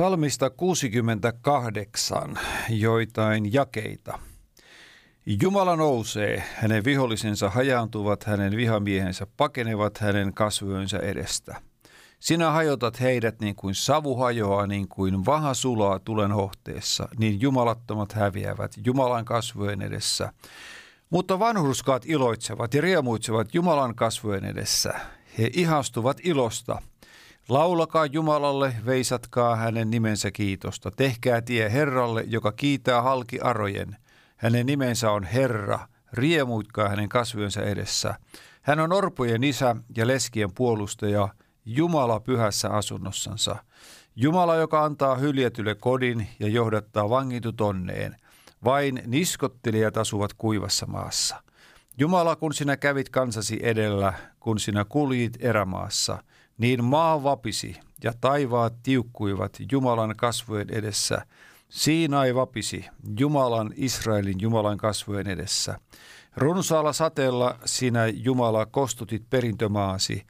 Psalmista 68 joitain jakeita. Jumala nousee, hänen vihollisensa hajaantuvat, hänen vihamiehensä pakenevat hänen kasvojensa edestä. Sinä hajotat heidät niin kuin savu hajoaa, niin kuin vaha sulaa tulen hohteessa, niin jumalattomat häviävät Jumalan kasvojen edessä. Mutta vanhurskaat iloitsevat ja riemuitsevat Jumalan kasvojen edessä. He ihastuvat ilosta – Laulakaa Jumalalle, veisatkaa hänen nimensä kiitosta. Tehkää tie Herralle, joka kiitää halki arojen. Hänen nimensä on Herra, riemuitkaa hänen kasvojensa edessä. Hän on orpojen isä ja leskien puolustaja, Jumala pyhässä asunnossansa. Jumala, joka antaa hyljetylle kodin ja johdattaa vangitut onneen. Vain niskottelijat asuvat kuivassa maassa. Jumala, kun sinä kävit kansasi edellä, kun sinä kuljit erämaassa – niin maa vapisi ja taivaat tiukkuivat Jumalan kasvojen edessä. Siinai vapisi Jumalan, Israelin Jumalan kasvojen edessä. Runsaalla sateella sinä Jumala kostutit perintömaasi,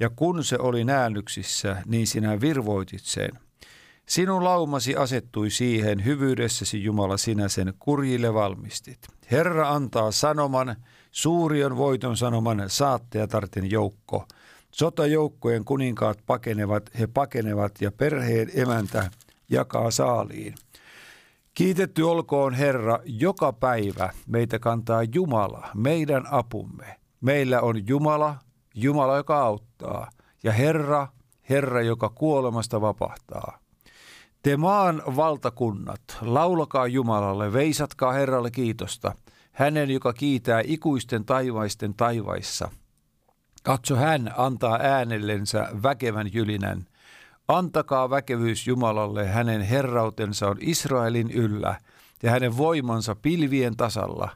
ja kun se oli näännyksissä, niin sinä virvoitit sen. Sinun laumasi asettui siihen, hyvyydessäsi Jumala sinä sen kurjille valmistit. Herra antaa sanoman, suuri on voiton sanoman, saatteja tarten joukko – Sotajoukkojen kuninkaat pakenevat, he pakenevat ja perheen emäntä jakaa saaliin. Kiitetty olkoon Herra, joka päivä meitä kantaa Jumala, meidän apumme. Meillä on Jumala, Jumala, joka auttaa, ja Herra, Herra, joka kuolemasta vapahtaa. Te maan valtakunnat, laulakaa Jumalalle, veisatkaa Herralle kiitosta, hänen, joka kiitää ikuisten taivaisten taivaissa – Katso, hän antaa äänellensä väkevän jylinän. Antakaa väkevyys Jumalalle, hänen herrautensa on Israelin yllä ja hänen voimansa pilvien tasalla.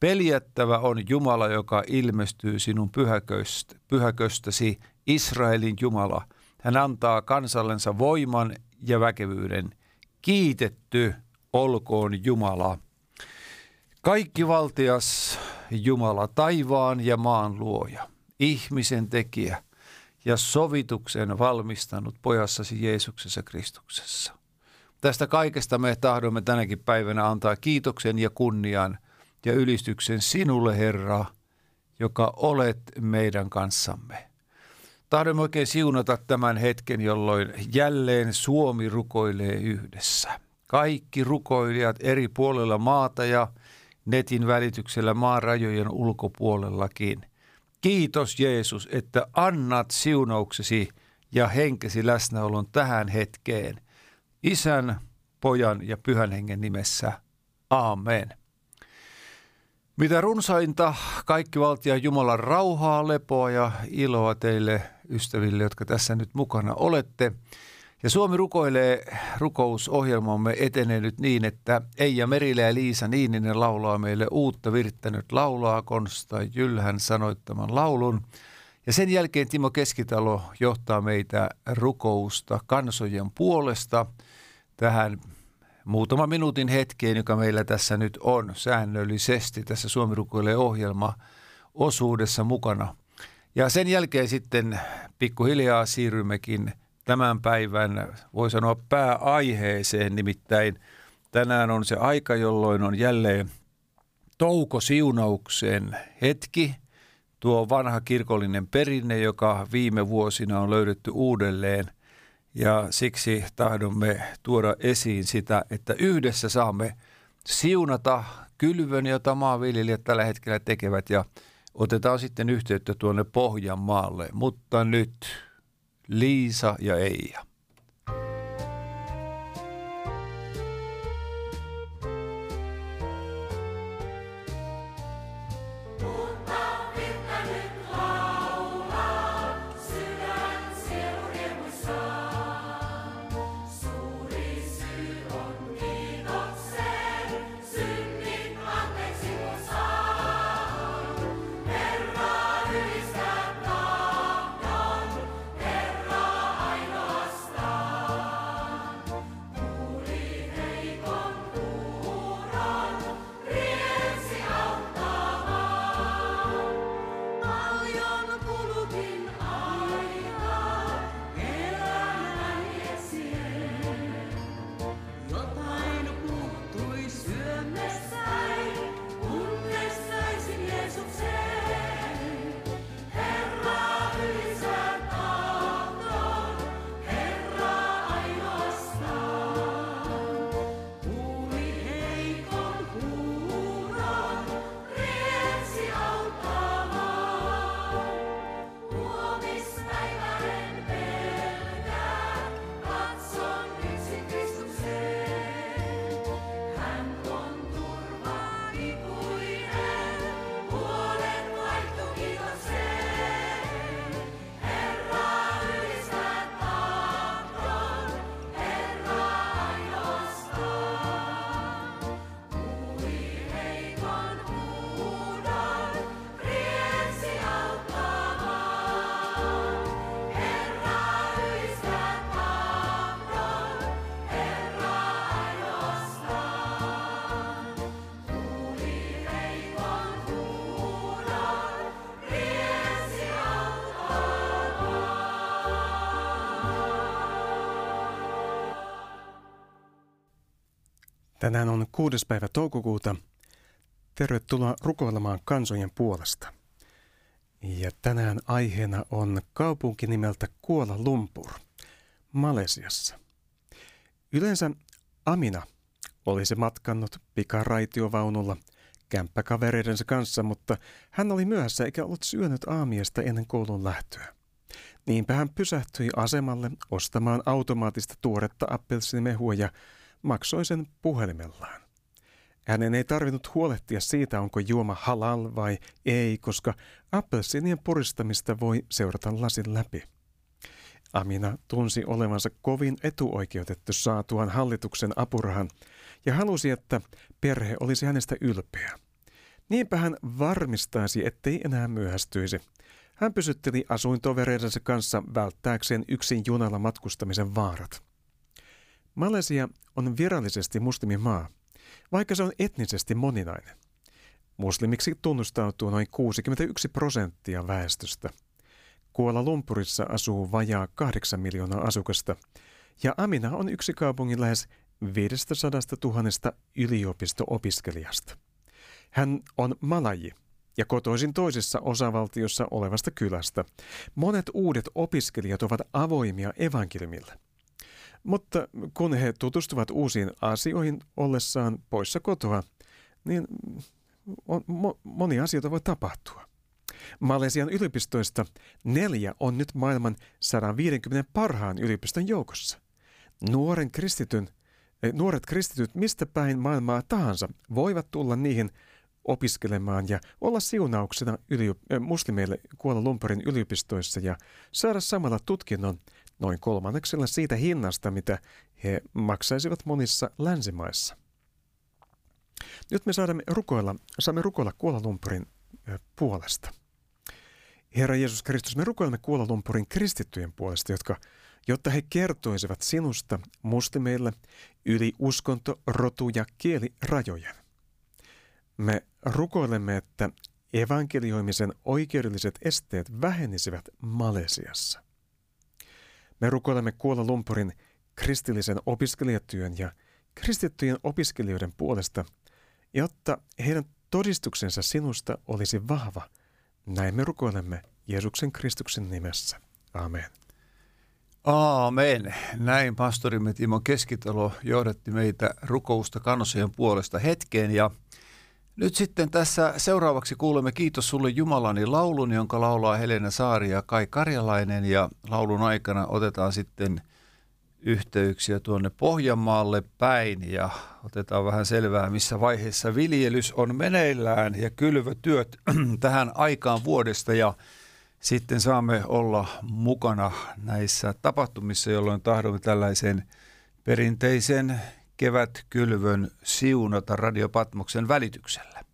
Peljättävä on Jumala, joka ilmestyy sinun pyhäköst, pyhäköstäsi, Israelin Jumala. Hän antaa kansallensa voiman ja väkevyyden. Kiitetty olkoon Jumala. Kaikki valtias Jumala, taivaan ja maan luoja ihmisen tekijä ja sovituksen valmistanut pojassasi Jeesuksessa Kristuksessa. Tästä kaikesta me tahdomme tänäkin päivänä antaa kiitoksen ja kunnian ja ylistyksen sinulle, Herra, joka olet meidän kanssamme. Tahdomme oikein siunata tämän hetken, jolloin jälleen Suomi rukoilee yhdessä. Kaikki rukoilijat eri puolilla maata ja netin välityksellä maan rajojen ulkopuolellakin – Kiitos Jeesus, että annat siunauksesi ja henkesi läsnäolon tähän hetkeen. Isän, pojan ja pyhän hengen nimessä. Amen. Mitä runsainta kaikki valtia Jumalan rauhaa, lepoa ja iloa teille ystäville, jotka tässä nyt mukana olette. Ja Suomi rukoilee rukousohjelmamme etenee nyt niin, että Eija Merilä ja Liisa Niininen laulaa meille uutta virittänyt laulaa Konsta Jylhän sanoittaman laulun. Ja sen jälkeen Timo Keskitalo johtaa meitä rukousta kansojen puolesta tähän muutama minuutin hetkeen, joka meillä tässä nyt on säännöllisesti tässä Suomi rukoilee ohjelma osuudessa mukana. Ja sen jälkeen sitten pikkuhiljaa siirrymmekin – tämän päivän, voi sanoa pääaiheeseen, nimittäin tänään on se aika, jolloin on jälleen toukosiunauksen hetki, tuo vanha kirkollinen perinne, joka viime vuosina on löydetty uudelleen. Ja siksi tahdomme tuoda esiin sitä, että yhdessä saamme siunata kylvön, jota maanviljelijät tällä hetkellä tekevät. Ja otetaan sitten yhteyttä tuonne Pohjanmaalle. Mutta nyt Liisa ja Eija. Tänään on kuudes päivä toukokuuta. Tervetuloa rukoilemaan kansojen puolesta. Ja tänään aiheena on kaupunki nimeltä Kuala Lumpur, Malesiassa. Yleensä Amina olisi matkannut pikaraitiovaunulla kämppäkavereidensa kanssa, mutta hän oli myöhässä eikä ollut syönyt aamiesta ennen koulun lähtöä. Niinpä hän pysähtyi asemalle ostamaan automaattista tuoretta appelsinimehua ja maksoi sen puhelimellaan. Hänen ei tarvinnut huolehtia siitä, onko juoma halal vai ei, koska appelsiinien puristamista voi seurata lasin läpi. Amina tunsi olevansa kovin etuoikeutettu saatuaan hallituksen apurahan ja halusi, että perhe olisi hänestä ylpeä. Niinpä hän varmistaisi, ettei enää myöhästyisi. Hän pysytteli asuintovereidensa kanssa välttääkseen yksin junalla matkustamisen vaarat. Malesia on virallisesti muslimimaa, vaikka se on etnisesti moninainen. Muslimiksi tunnustautuu noin 61 prosenttia väestöstä. Kuola Lumpurissa asuu vajaa 8 miljoonaa asukasta, ja Amina on yksi kaupungin lähes 500 000 yliopisto-opiskelijasta. Hän on malaji ja kotoisin toisessa osavaltiossa olevasta kylästä. Monet uudet opiskelijat ovat avoimia evankeliumille. Mutta kun he tutustuvat uusiin asioihin ollessaan poissa kotoa, niin on, mo, monia asioita voi tapahtua. Malesian yliopistoista neljä on nyt maailman 150 parhaan yliopiston joukossa. Nuoren kristityn, eh, nuoret kristityt mistä päin maailmaa tahansa voivat tulla niihin opiskelemaan ja olla siunauksena yli, eh, muslimeille Kuala Lumpurin yliopistoissa ja saada samalla tutkinnon noin kolmanneksella siitä hinnasta, mitä he maksaisivat monissa länsimaissa. Nyt me saamme rukoilla, saamme rukoilla Kuala Lumpurin puolesta. Herra Jeesus Kristus, me rukoilemme Kuala Lumpurin kristittyjen puolesta, jotka, jotta he kertoisivat sinusta muslimeille yli uskonto, rotu ja kielirajojen. Me rukoilemme, että evankelioimisen oikeudelliset esteet vähenisivät Malesiassa. Me rukoilemme Kuola Lumpurin kristillisen opiskelijatyön ja kristittyjen opiskelijoiden puolesta, jotta heidän todistuksensa sinusta olisi vahva. Näin me rukoilemme Jeesuksen Kristuksen nimessä. Amen. Aamen. Näin pastorimme Timo Keskitalo johdatti meitä rukousta kansojen puolesta hetkeen ja nyt sitten tässä seuraavaksi kuulemme Kiitos sulle Jumalani laulun, jonka laulaa Helena Saari ja Kai Karjalainen. Ja laulun aikana otetaan sitten yhteyksiä tuonne Pohjanmaalle päin ja otetaan vähän selvää, missä vaiheessa viljelys on meneillään ja kylvötyöt tähän aikaan vuodesta. Ja sitten saamme olla mukana näissä tapahtumissa, jolloin tahdomme tällaisen perinteisen kevätkylvön siunata radiopatmoksen välityksellä.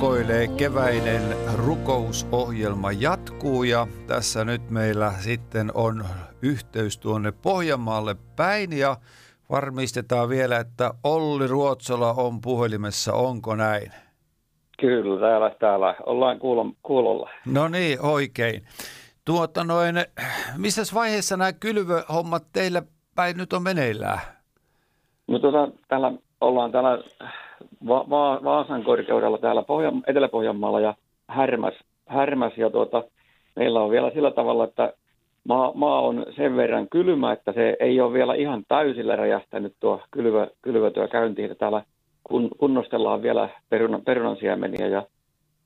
Rukoilee keväinen rukousohjelma jatkuu ja tässä nyt meillä sitten on yhteys tuonne Pohjanmaalle päin ja varmistetaan vielä, että Olli Ruotsola on puhelimessa, onko näin? Kyllä, täällä, täällä. ollaan kuulolla. No niin, oikein. Tuota noin, missä vaiheessa nämä kylvöhommat teillä päin nyt on meneillään? No tuota, täällä ollaan täällä Va- Va- Vaasan korkeudella täällä Pohjan, Etelä-Pohjanmaalla ja Härmäs, Härmäs ja tuota, meillä on vielä sillä tavalla, että maa, maa on sen verran kylmä, että se ei ole vielä ihan täysillä räjähtänyt tuo kylvä, kylvötyö käyntiin. Täällä kun, kunnostellaan vielä perunan, perunansiemeniä ja,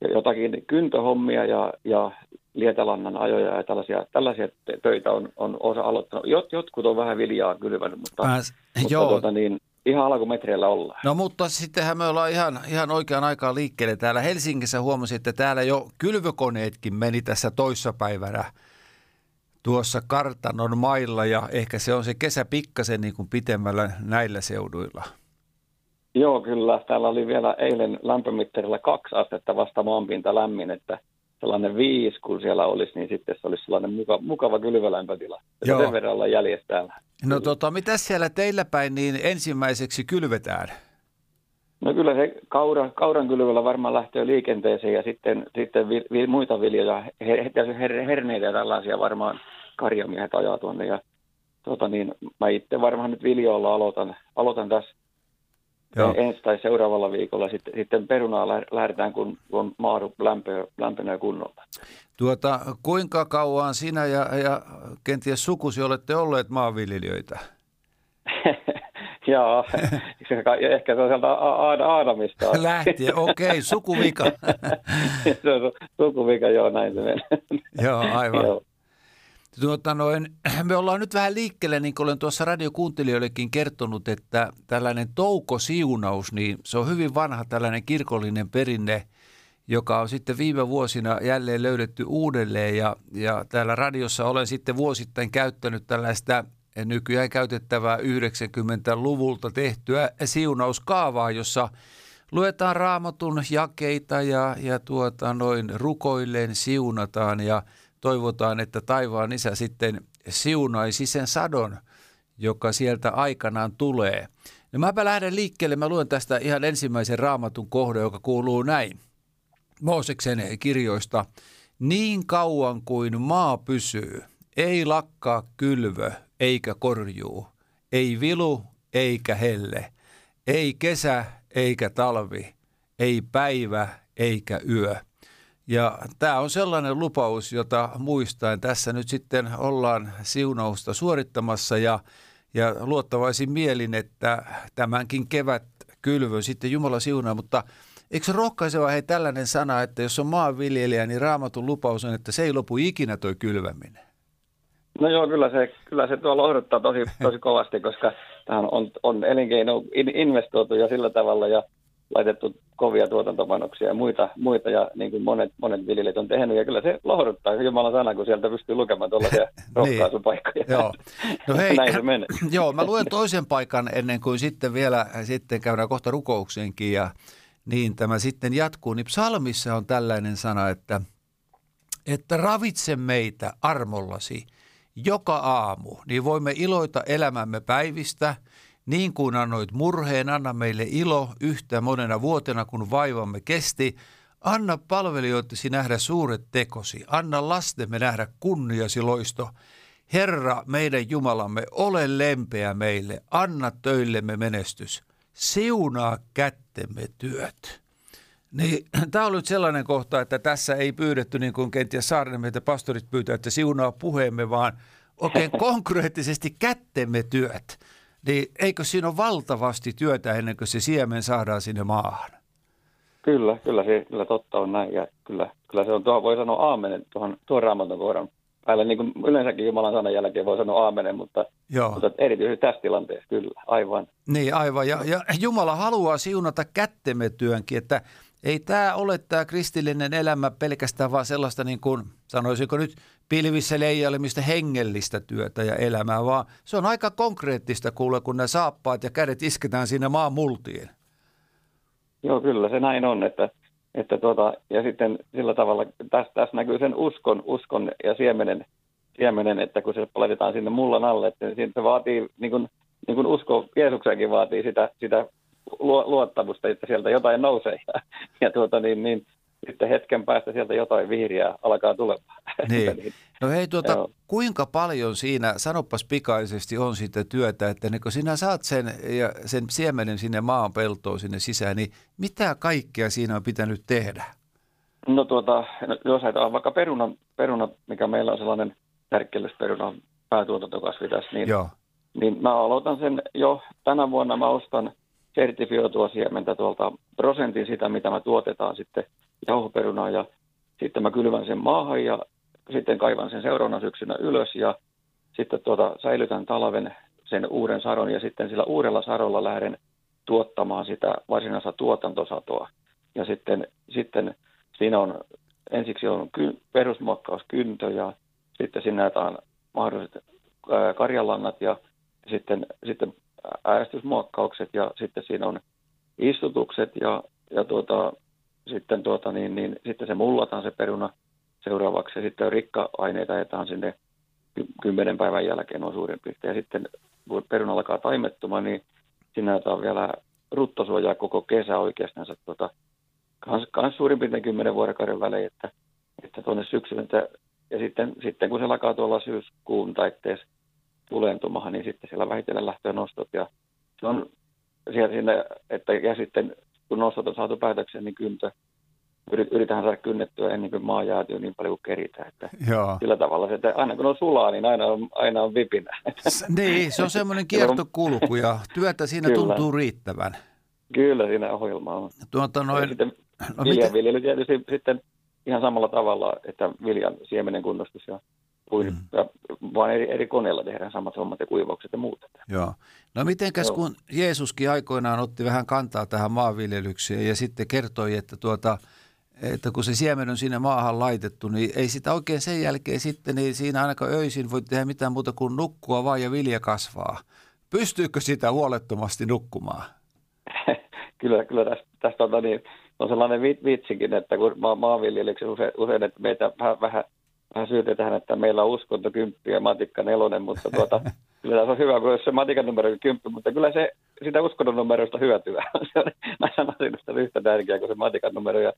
ja jotakin kyntöhommia ja, ja lietelannan ajoja ja tällaisia, tällaisia töitä on, on osa aloittanut. Jot, jotkut on vähän viljaa kylvänyt, mutta, Pääs, mutta joo. tuota, niin, ihan alkumetreillä ollaan. No mutta sittenhän me ollaan ihan, ihan oikeaan aikaan liikkeelle. Täällä Helsingissä huomasin, että täällä jo kylvökoneetkin meni tässä toissapäivänä tuossa kartanon mailla ja ehkä se on se kesä pikkasen niin kuin pitemmällä näillä seuduilla. Joo, kyllä. Täällä oli vielä eilen lämpömittarilla kaksi astetta vasta maanpinta lämmin, että sellainen viisi, kun siellä olisi, niin sitten se olisi sellainen mukava, mukava kylvälämpötila. Joo. Sen verran ollaan jäljessä täällä. No tota, mitä siellä teillä päin niin ensimmäiseksi kylvetään? No kyllä se kaura, kauran kylvällä varmaan lähtee liikenteeseen ja sitten, sitten vi, vi, muita viljoja, her, her, herneitä ja tällaisia varmaan karjamiehet ajaa tuonne. Ja, tota niin, mä itse varmaan nyt viljoilla aloitan, aloitan tässä Joo. ensi tai seuraavalla viikolla. Sitten, sitten perunaa lä- lähdetään, kun, kun maa lämpö, lämpenee kunnolla. Tuota, kuinka kauan sinä ja, ja kenties sukusi olette olleet maanviljelijöitä? Joo, ehkä se on sieltä A- A- Aadamista. Lähtien, okei, okay, sukuvika. on sukuvika, joo, näin se menee. Joo, aivan. Joo. Tuota noin, me ollaan nyt vähän liikkeelle, niin kuin olen tuossa radiokuuntelijoillekin kertonut, että tällainen toukosiunaus, niin se on hyvin vanha tällainen kirkollinen perinne, joka on sitten viime vuosina jälleen löydetty uudelleen. Ja, ja täällä radiossa olen sitten vuosittain käyttänyt tällaista nykyään käytettävää 90-luvulta tehtyä siunauskaavaa, jossa luetaan raamatun jakeita ja, ja tuota, noin rukoilleen siunataan. Ja toivotaan, että taivaan isä sitten siunaisi sen sadon, joka sieltä aikanaan tulee. No mäpä lähden liikkeelle, mä luen tästä ihan ensimmäisen raamatun kohdan, joka kuuluu näin. Mooseksen kirjoista. Niin kauan kuin maa pysyy, ei lakkaa kylvö eikä korjuu, ei vilu eikä helle, ei kesä eikä talvi, ei päivä eikä yö. Ja tämä on sellainen lupaus, jota muistaen tässä nyt sitten ollaan siunausta suorittamassa ja, ja luottavaisin mielin, että tämänkin kevät kylvö sitten Jumala siunaa, mutta eikö se rohkaiseva hei tällainen sana, että jos on maanviljelijä, niin raamatun lupaus on, että se ei lopu ikinä toi kylväminen. No joo, kyllä se, kyllä se tuolla lohduttaa tosi, tosi kovasti, koska tähän on, on elinkeino in, investoitu ja sillä tavalla ja laitettu kovia tuotantopanoksia ja muita, muita ja niin kuin monet, monet viljelijät on tehnyt. Ja kyllä se lohduttaa Jumalan sana, kun sieltä pystyy lukemaan tuollaisia rohkaisupaikkoja. Joo. No hei, Näin se menee. joo, mä luen toisen paikan ennen kuin sitten vielä sitten käydään kohta rukoukseenkin ja niin tämä sitten jatkuu. Niin psalmissa on tällainen sana, että, että ravitse meitä armollasi joka aamu, niin voimme iloita elämämme päivistä, niin kuin annoit murheen, anna meille ilo yhtä monena vuotena, kun vaivamme kesti. Anna palvelijoitesi nähdä suuret tekosi, anna lastemme nähdä kunniasi loisto. Herra, meidän Jumalamme, ole lempeä meille, anna töillemme menestys. Siunaa kättemme työt. Niin, tämä on nyt sellainen kohta, että tässä ei pyydetty, niin kuin kenties Saarnemeitä pastorit pyytää, että siunaa puheemme, vaan oikein konkreettisesti kättemme työt. Niin eikö siinä ole valtavasti työtä ennen kuin se siemen saadaan sinne maahan? Kyllä, kyllä se kyllä totta on näin. Ja kyllä, kyllä se on, tuohon voi sanoa aamenen tuohon, tuon raamatun kohdan päälle. Niin kuin yleensäkin Jumalan sanan jälkeen voi sanoa aamenen, mutta, Joo. mutta erityisesti tässä tilanteessa kyllä, aivan. Niin aivan, ja, ja Jumala haluaa siunata kättemme työnkin, että ei tämä ole tämä kristillinen elämä pelkästään vaan sellaista niin kuin, sanoisinko nyt, pilvissä leijailemista hengellistä työtä ja elämää, vaan se on aika konkreettista kuule, kun ne saappaat ja kädet isketään siinä maan multiin. Joo, kyllä se näin on, että, että tuota, ja sitten sillä tavalla tässä, tässä näkyy sen uskon, uskon ja siemenen, siemenen, että kun se laitetaan sinne mullan alle, että siinä se vaatii, niin kuin, niin kuin usko Jeesuksenkin vaatii sitä, sitä luo- luottamusta, että sieltä jotain nousee. Ja, ja tuota, niin, niin, sitten hetken päästä sieltä jotain vihriä alkaa tulemaan. Niin. niin. No hei, tuota, Joo. kuinka paljon siinä, sanopas pikaisesti, on sitä työtä, että niin kun sinä saat sen, ja sen siemenen sinne maan peltoon sinne sisään, niin mitä kaikkea siinä on pitänyt tehdä? No tuota, no, jos ajatellaan vaikka peruna, peruna, mikä meillä on sellainen tärkkelysperuna päätuotantokasvi tässä, niin, Joo, niin mä aloitan sen jo tänä vuonna. Mä ostan sertifioitua siementä tuolta prosentin sitä, mitä me tuotetaan sitten jauhoperunaa ja sitten mä kylvän sen maahan ja sitten kaivan sen seuraavana syksynä ylös ja sitten tuota, säilytän talven sen uuden sadon ja sitten sillä uudella sadolla lähden tuottamaan sitä varsinaista tuotantosatoa. Ja sitten, sitten siinä on ensiksi on ky, perusmuokkauskyntö ja sitten sinne näytetään mahdolliset ää, karjalannat ja sitten, sitten äärestysmuokkaukset ja sitten siinä on istutukset ja, ja tuota, sitten, tuota, niin, niin, sitten se mullataan se peruna seuraavaksi ja sitten rikka-aineita ajetaan sinne ky- kymmenen päivän jälkeen on suurin piirtein. Ja sitten kun peruna alkaa taimettumaan, niin siinä näytetään vielä ruttosuojaa koko kesä oikeastaan. Tuota, kans, kans suurin piirtein kymmenen vuorokauden välein, että, että tuonne syksyyn. Että, ja sitten, sitten kun se alkaa tuolla syyskuun taitteessa tulentumahan, niin sitten siellä vähitellen lähtee nostot. Ja se on siellä sinne, että ja sitten kun nostot on saatu päätökseen, niin kyntö, yrit- yritetään saada kynnettyä ennen kuin maa jäätyy niin paljon kuin keritään. Että joo. sillä tavalla, se, että aina kun on sulaa, niin aina on, aina on vipinä. S- Niin, se on semmoinen kiertokulku ja työtä siinä Kyllä. tuntuu riittävän. Kyllä siinä ohjelma on. Tuota noin, sitten no miten, viljanviljely tietysti sitten ihan samalla tavalla, että viljan siemenen kunnostus ja, kuin, Mm. vaan eri, eri koneilla tehdään samat hommat ja kuivaukset ja muut. joo. No mitenkäs Joo. kun Jeesuskin aikoinaan otti vähän kantaa tähän maanviljelykseen ja sitten kertoi, että tuota, että kun se siemen on sinne maahan laitettu, niin ei sitä oikein sen jälkeen sitten, niin siinä ainakaan öisin voi tehdä mitään muuta kuin nukkua vaan ja vilja kasvaa. Pystyykö sitä huolettomasti nukkumaan? kyllä, kyllä tästä, tästä on, niin, on sellainen vi- vitsikin, että kun ma- usein, usein, että meitä vähän, vähän, vähän syytetään, että meillä on uskonto kymppi ja matikka nelonen, mutta tuota, kyllä tässä on hyvä, kun se matikan numero on kymppi, mutta kyllä se sitä uskonnon numerosta hyötyä. Se on, mä sanoisin, että se on yhtä tärkeää kuin se matikan numero ja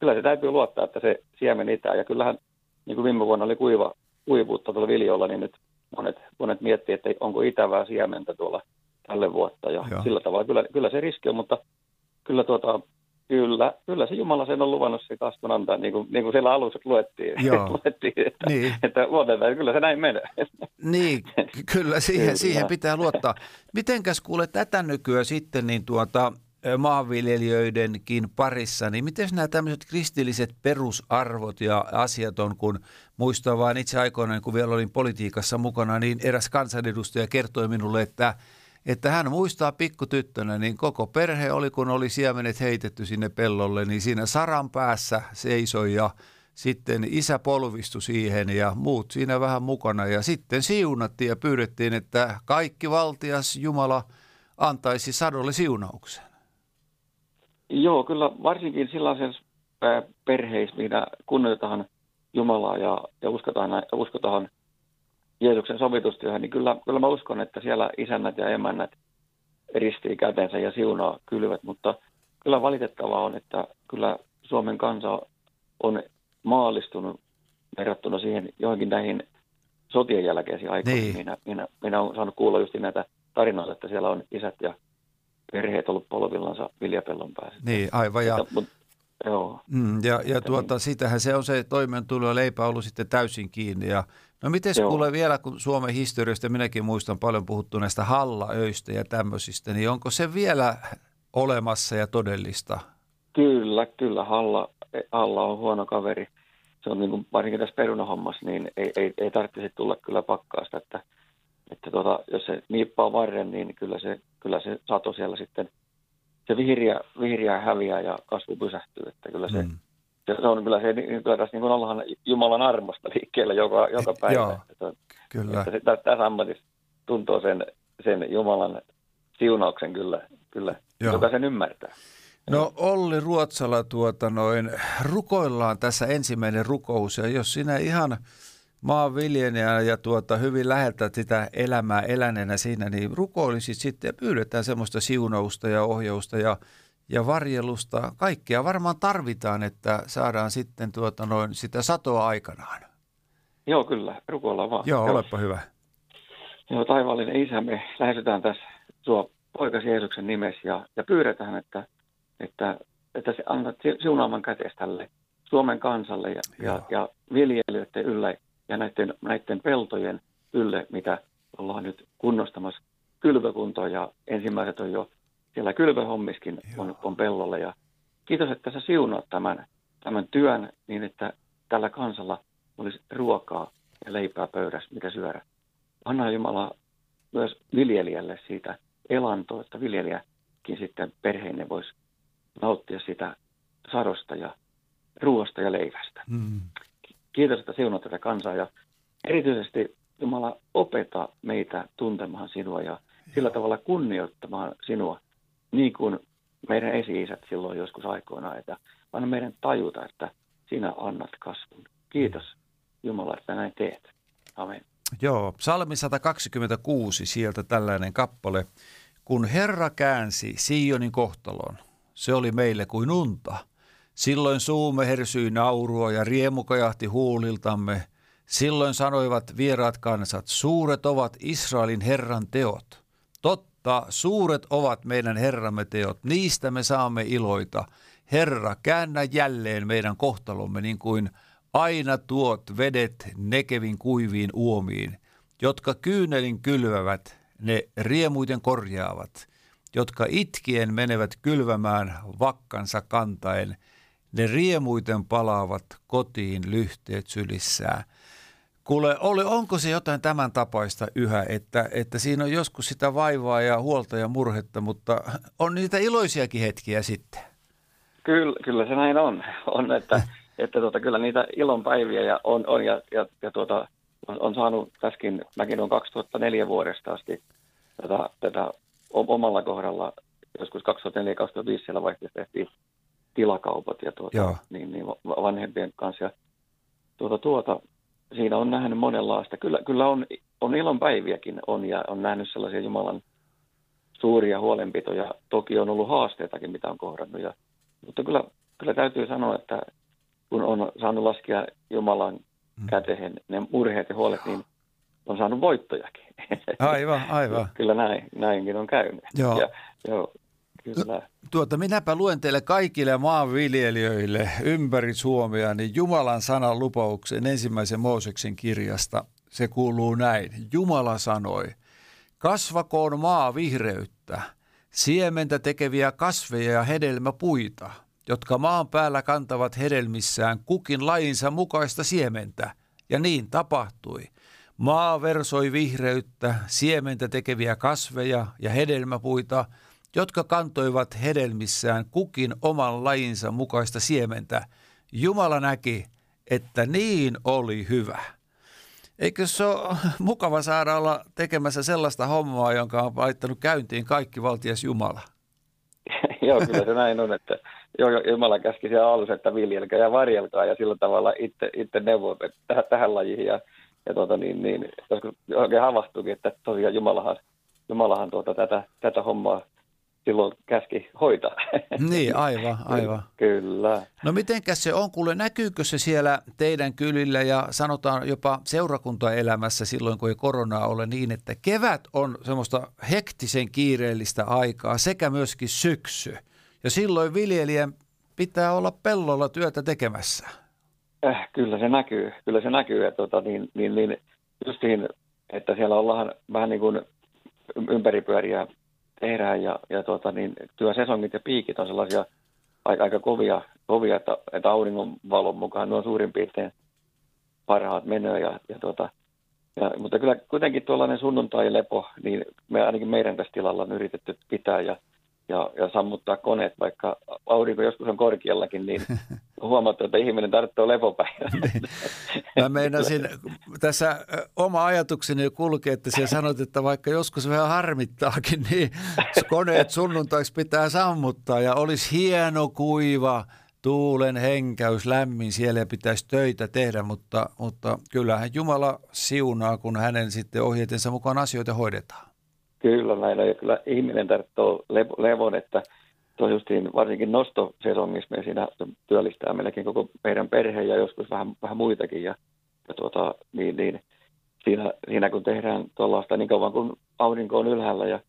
kyllä se täytyy luottaa, että se siemen itää ja kyllähän niin kuin viime vuonna oli kuiva, kuivuutta tuolla viljoilla, niin nyt monet, monet miettii, että onko itävää siementä tuolla tälle vuotta ja. Joo. sillä tavalla kyllä, kyllä se riski on, mutta kyllä, tuota, kyllä, kyllä se Jumala sen on luvannut se kasvun antaa, niin kuin, niin kuin siellä alussa luettiin, Joo. luettiin että, Niin. että luotetaan, että kyllä se näin menee. Niin, ky- kyllä siihen, Kyllä. siihen pitää luottaa. Mitenkäs kuule tätä nykyään sitten niin tuota, maanviljelijöidenkin parissa, niin miten nämä tämmöiset kristilliset perusarvot ja asiat on, kun muistan vaan itse aikoinaan, kun vielä olin politiikassa mukana, niin eräs kansanedustaja kertoi minulle, että että hän muistaa pikkutyttönä, niin koko perhe oli, kun oli siemenet heitetty sinne pellolle, niin siinä saran päässä seisoi ja sitten isä polvistui siihen ja muut siinä vähän mukana ja sitten siunattiin ja pyydettiin, että kaikki valtias Jumala antaisi sadolle siunauksen. Joo, kyllä varsinkin sellaisessa perheissä, missä kunnioitetaan Jumalaa ja, ja uskotaan, uskotaan Jeesuksen sovitustyöhön, niin kyllä, kyllä mä uskon, että siellä isännät ja emännät ristii kätensä ja siunaa kylvät, mutta kyllä valitettavaa on, että kyllä Suomen kansa on maallistunut verrattuna siihen johonkin näihin sotien jälkeisiin aikoihin. Niin. Minä, minä, minä olen saanut kuulla just näitä tarinoita, että siellä on isät ja perheet ollut polvillansa viljapellon päässä. Niin, aivan. Ja, Ja, mut, joo, mm, ja, ja tuota, sitähän se on se toimeentulo ja leipä ollut sitten täysin kiinni. Ja, no miten Joo. kuule vielä, kun Suomen historiasta minäkin muistan paljon puhuttu näistä hallaöistä ja tämmöisistä, niin onko se vielä olemassa ja todellista? kyllä, kyllä, Halla, Halla on huono kaveri. Se on niin kuin, varsinkin tässä perunahommassa, niin ei, ei, ei tarvitsisi tulla kyllä pakkaasta, että, että tuota, jos se niippaa varren, niin kyllä se, kyllä se sato siellä sitten, se vihriä, vihriä häviää ja kasvu pysähtyy, että kyllä se, Mm. Se, on kyllä se, niin kyllä tässä niin kuin ollaan Jumalan armosta liikkeellä joka, joka päivä. Joo, että, Kyllä. että se, tässä, ammatissa tuntoo sen, sen Jumalan siunauksen kyllä, kyllä Joo. joka sen ymmärtää. No Olli Ruotsala, tuota noin, rukoillaan tässä ensimmäinen rukous ja jos sinä ihan maanviljelijänä ja tuota, hyvin läheltä sitä elämää eläneenä siinä, niin rukoilisit sitten ja pyydetään semmoista siunausta ja ohjausta ja ja varjelusta. Kaikkea varmaan tarvitaan, että saadaan sitten tuota noin sitä satoa aikanaan. Joo, kyllä. Rukoillaan vaan. Joo, olepa hyvä. Joo, taivaallinen isä, me lähestytään tässä sua poikasi Jeesuksen nimessä ja, ja pyydetään, että, että, että se annat siunaaman käteessä tälle Suomen kansalle ja, ja, ja viljelijöiden yllä ja näiden, näiden peltojen ylle, mitä ollaan nyt kunnostamassa kylvökuntoon ja ensimmäiset on jo siellä kylvöhommiskin on, on pellolle ja kiitos, että sä siunaat tämän, tämän työn niin, että tällä kansalla olisi ruokaa ja leipää pöydässä, mitä syödä. Anna Jumala myös viljelijälle siitä elantoa, että viljelijäkin sitten perheinen voisi nauttia sitä sadosta ja ruoasta ja leivästä. Mm. Kiitos, että siunat tätä kansaa ja erityisesti Jumala opeta meitä tuntemaan sinua ja sillä tavalla kunnioittamaan sinua, niin kuin meidän esi-isät silloin joskus aikoina, että anna meidän tajuta, että sinä annat kasvun. Kiitos Jumala, että näin teet. Amen. Joo, psalmi 126, sieltä tällainen kappale. Kun Herra käänsi Sionin kohtalon, se oli meille kuin unta. Silloin suume hersyi naurua ja riemu kajahti huuliltamme. Silloin sanoivat vieraat kansat, suuret ovat Israelin Herran teot. Totta, suuret ovat meidän Herramme teot, niistä me saamme iloita. Herra, käännä jälleen meidän kohtalomme niin kuin aina tuot vedet nekevin kuiviin uomiin, jotka kyynelin kylvävät, ne riemuiten korjaavat, jotka itkien menevät kylvämään vakkansa kantaen, ne riemuiten palaavat kotiin lyhteet sylissään. Kuule, oli, onko se jotain tämän tapaista yhä, että, että siinä on joskus sitä vaivaa ja huolta ja murhetta, mutta on niitä iloisiakin hetkiä sitten? Kyllä, kyllä se näin on, on että, että tuota, kyllä niitä ilonpäiviä ja on, on ja, ja, ja tuota, on, on, saanut tässäkin, mäkin on 2004 vuodesta asti tätä, tätä omalla kohdalla, joskus 2004-2005 siellä vaihteessa tehtiin tilakaupat ja tuota, niin, niin vanhempien kanssa. Ja tuota, tuota, siinä on nähnyt monenlaista. Kyllä, kyllä on, on ilonpäiviäkin on ja on nähnyt sellaisia Jumalan suuria huolenpitoja. Toki on ollut haasteitakin, mitä on kohdannut. Ja, mutta kyllä, kyllä täytyy sanoa, että kun on saanut laskea Jumalan mm. käteen ne murheet ja huolet, niin on saanut voittojakin. Aivan, aivan. kyllä näin, näinkin on käynyt. Joo. Ja, joo, Kyllä. Tuota, minäpä luen teille kaikille maanviljelijöille ympäri Suomea niin Jumalan sanan lupauksen ensimmäisen Mooseksen kirjasta. Se kuuluu näin. Jumala sanoi, kasvakoon maa vihreyttä, siementä tekeviä kasveja ja hedelmäpuita, jotka maan päällä kantavat hedelmissään kukin lajinsa mukaista siementä. Ja niin tapahtui. Maa versoi vihreyttä, siementä tekeviä kasveja ja hedelmäpuita – jotka kantoivat hedelmissään kukin oman lajinsa mukaista siementä. Jumala näki, että niin oli hyvä. Eikö se ole mukava saada olla tekemässä sellaista hommaa, jonka on laittanut käyntiin kaikki valtias Jumala? Joo, kyllä se näin on, että Jumala käski siellä alussa, että viljelkää ja varjelkaa ja sillä tavalla itse, itse neuvoo tähän, tähän lajiin. Ja, ja tuota, niin, niin, oikein havahtuikin, että tosiaan Jumalahan, Jumalahan tuota, tätä, tätä hommaa silloin käski hoitaa. Niin, aivan, aivan. Kyllä. No mitenkäs se on, kuule, näkyykö se siellä teidän kylillä ja sanotaan jopa seurakuntaelämässä silloin, kun ei koronaa ole niin, että kevät on semmoista hektisen kiireellistä aikaa sekä myöskin syksy. Ja silloin viljelijän pitää olla pellolla työtä tekemässä. Äh, kyllä se näkyy, kyllä se näkyy. Että, tota, niin, niin, niin, justiin, että siellä ollaan vähän niin kuin ympäripyöriä tehdään ja, ja tota, niin, työsesongit ja piikit on sellaisia aika, aika kovia, kovia että, että auringonvalon mukaan ne on suurin piirtein parhaat menoja. Ja, ja, tota, ja, mutta kyllä kuitenkin tuollainen sunnuntai-lepo, niin me ainakin meidän tässä tilalla on yritetty pitää ja ja, ja sammuttaa koneet, vaikka aurinko joskus on korkeallakin, niin huomattu, että ihminen tarvitsee lepopäivää. Niin. Mä meinasin, tässä oma ajatukseni kulkee, että siellä sanot, että vaikka joskus vähän harmittaakin, niin koneet sunnuntaiksi pitää sammuttaa ja olisi hieno kuiva tuulen henkäys, lämmin siellä ja pitäisi töitä tehdä, mutta, mutta kyllähän Jumala siunaa, kun hänen sitten ohjeetensa mukaan asioita hoidetaan. Kyllä näin ja kyllä ihminen tarvitsee levon, että tuo justiin varsinkin me siinä työllistää melkein koko meidän perhe ja joskus vähän, vähän muitakin. Ja, ja tuota, niin, niin, siinä, siinä, kun tehdään tuollaista niin kauan kuin aurinko on ylhäällä ja,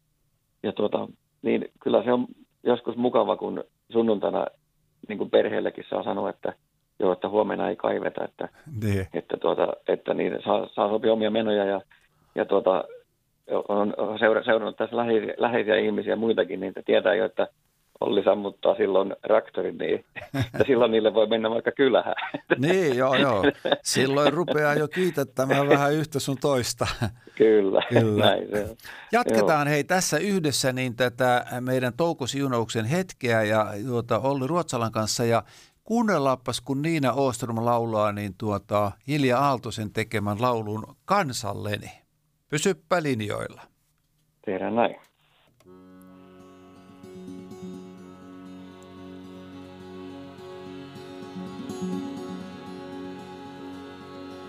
ja tuota, niin kyllä se on joskus mukava, kun sunnuntaina niin kuin perheellekin saa sanoa, että joo, että huomenna ei kaiveta, että, niin. että, tuota, että niin saa, saa sopia omia menoja ja, ja tuota, on seura, seurannut tässä läheisiä, läheisiä ihmisiä muitakin, niin tietää jo, että Olli sammuttaa silloin traktorin, niin että silloin niille voi mennä vaikka kylähän. Niin, joo, joo. Silloin rupeaa jo kiitettämään vähän yhtä sun toista. Kyllä, Kyllä. näin se on. Jatketaan joo. hei tässä yhdessä niin tätä meidän Touko Siunauksen hetkeä ja tuota, Olli Ruotsalan kanssa ja kuunnellaanpas, kun Niina Oostrom laulaa, niin tuota, Hilja Aaltosen tekemän laulun Kansalleni. Pysyppä linjoilla. Tehdään näin.